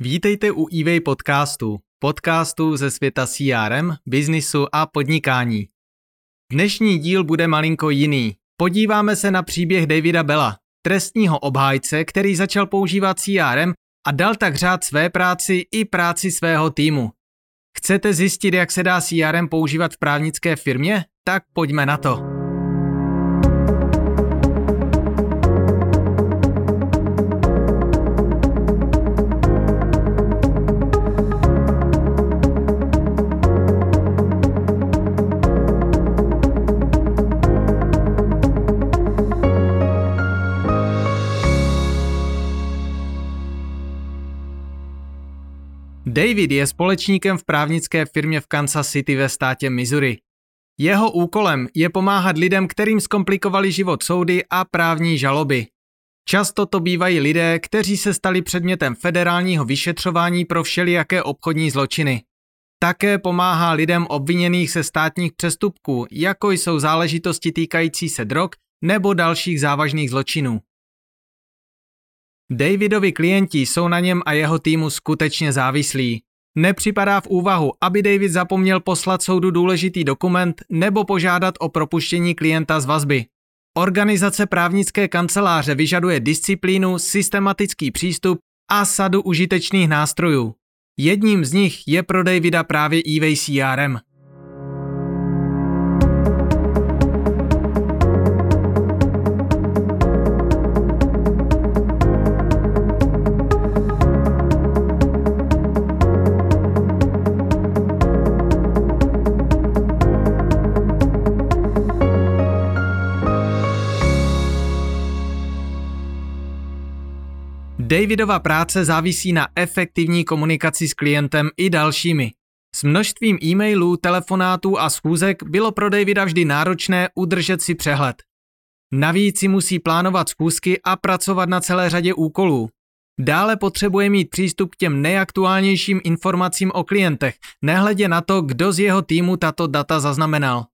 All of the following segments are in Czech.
Vítejte u eWay podcastu, podcastu ze světa CRM, biznisu a podnikání. Dnešní díl bude malinko jiný. Podíváme se na příběh Davida Bella, trestního obhájce, který začal používat CRM a dal tak řád své práci i práci svého týmu. Chcete zjistit, jak se dá CRM používat v právnické firmě? Tak pojďme na to. David je společníkem v právnické firmě v Kansas City ve státě Missouri. Jeho úkolem je pomáhat lidem, kterým zkomplikovali život soudy a právní žaloby. Často to bývají lidé, kteří se stali předmětem federálního vyšetřování pro všelijaké obchodní zločiny. Také pomáhá lidem obviněných se státních přestupků, jako jsou záležitosti týkající se drog nebo dalších závažných zločinů. Davidovi klienti jsou na něm a jeho týmu skutečně závislí. Nepřipadá v úvahu, aby David zapomněl poslat soudu důležitý dokument nebo požádat o propuštění klienta z vazby. Organizace právnické kanceláře vyžaduje disciplínu, systematický přístup a sadu užitečných nástrojů. Jedním z nich je pro Davida právě eWay CRM. Davidova práce závisí na efektivní komunikaci s klientem i dalšími. S množstvím e-mailů, telefonátů a schůzek bylo pro Davida vždy náročné udržet si přehled. Navíc si musí plánovat schůzky a pracovat na celé řadě úkolů. Dále potřebuje mít přístup k těm nejaktuálnějším informacím o klientech, nehledě na to, kdo z jeho týmu tato data zaznamenal.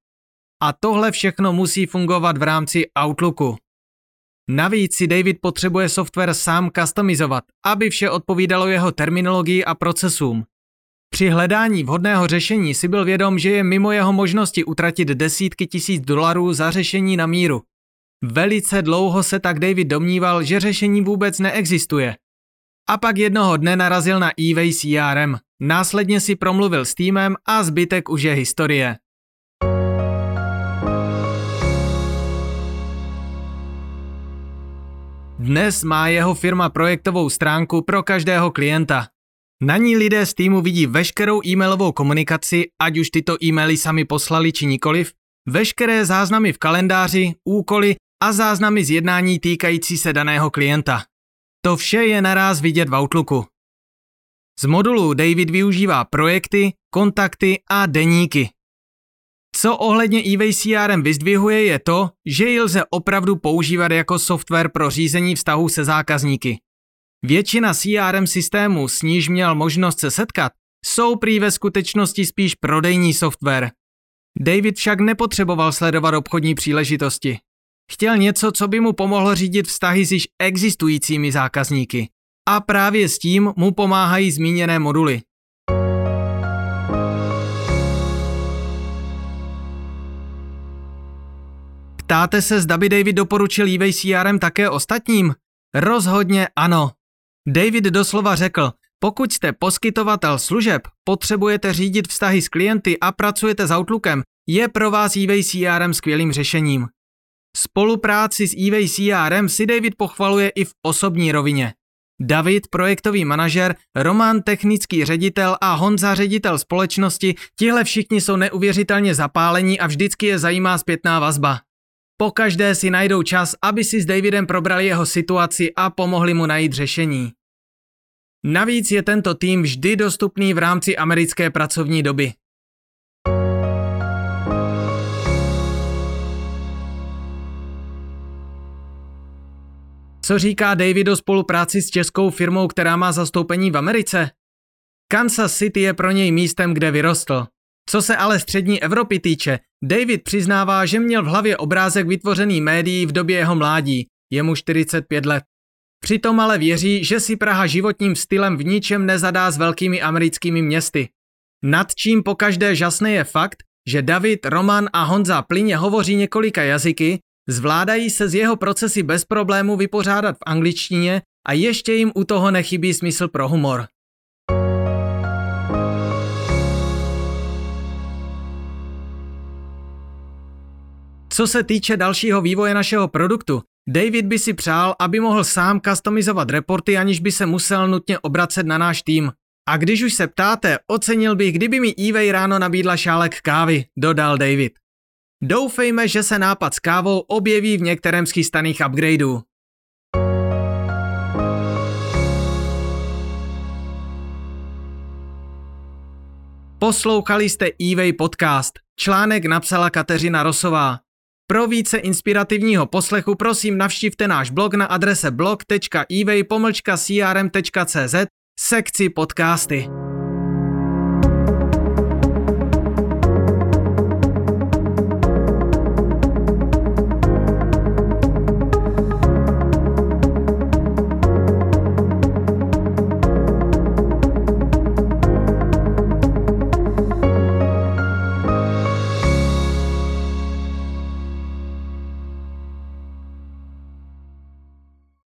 A tohle všechno musí fungovat v rámci Outlooku. Navíc si David potřebuje software sám customizovat, aby vše odpovídalo jeho terminologii a procesům. Při hledání vhodného řešení si byl vědom, že je mimo jeho možnosti utratit desítky tisíc dolarů za řešení na míru. Velice dlouho se tak David domníval, že řešení vůbec neexistuje. A pak jednoho dne narazil na eWay CRM, následně si promluvil s týmem a zbytek už je historie. Dnes má jeho firma projektovou stránku pro každého klienta. Na ní lidé z týmu vidí veškerou e-mailovou komunikaci, ať už tyto e-maily sami poslali či nikoliv, veškeré záznamy v kalendáři, úkoly a záznamy z jednání týkající se daného klienta. To vše je naráz vidět v Outlooku. Z modulu David využívá projekty, kontakty a deníky. Co ohledně eWay CRM vyzdvihuje je to, že ji lze opravdu používat jako software pro řízení vztahů se zákazníky. Většina CRM systémů, s níž měl možnost se setkat, jsou prý ve skutečnosti spíš prodejní software. David však nepotřeboval sledovat obchodní příležitosti. Chtěl něco, co by mu pomohlo řídit vztahy s již existujícími zákazníky. A právě s tím mu pomáhají zmíněné moduly. Ptáte se, zda by David doporučil eBay CRM také ostatním? Rozhodně ano. David doslova řekl, pokud jste poskytovatel služeb, potřebujete řídit vztahy s klienty a pracujete s Outlookem, je pro vás eBay CRM skvělým řešením. Spolupráci s eBay CRM si David pochvaluje i v osobní rovině. David, projektový manažer, Roman, technický ředitel a Honza, ředitel společnosti, tihle všichni jsou neuvěřitelně zapálení a vždycky je zajímá zpětná vazba. Po každé si najdou čas, aby si s Davidem probrali jeho situaci a pomohli mu najít řešení. Navíc je tento tým vždy dostupný v rámci americké pracovní doby. Co říká David o spolupráci s českou firmou, která má zastoupení v Americe? Kansas City je pro něj místem, kde vyrostl. Co se ale střední Evropy týče, David přiznává, že měl v hlavě obrázek vytvořený médií v době jeho mládí, je mu 45 let. Přitom ale věří, že si Praha životním stylem v ničem nezadá s velkými americkými městy. Nad čím po každé žasné je fakt, že David, Roman a Honza plyně hovoří několika jazyky, zvládají se z jeho procesy bez problému vypořádat v angličtině a ještě jim u toho nechybí smysl pro humor. Co se týče dalšího vývoje našeho produktu, David by si přál, aby mohl sám customizovat reporty, aniž by se musel nutně obracet na náš tým. A když už se ptáte, ocenil bych, kdyby mi eBay ráno nabídla šálek kávy, dodal David. Doufejme, že se nápad s kávou objeví v některém z chystaných upgradeů. Poslouchali jste eWay podcast. Článek napsala Kateřina Rosová. Pro více inspirativního poslechu prosím navštivte náš blog na adrese blog.eway-crm.cz sekci podcasty.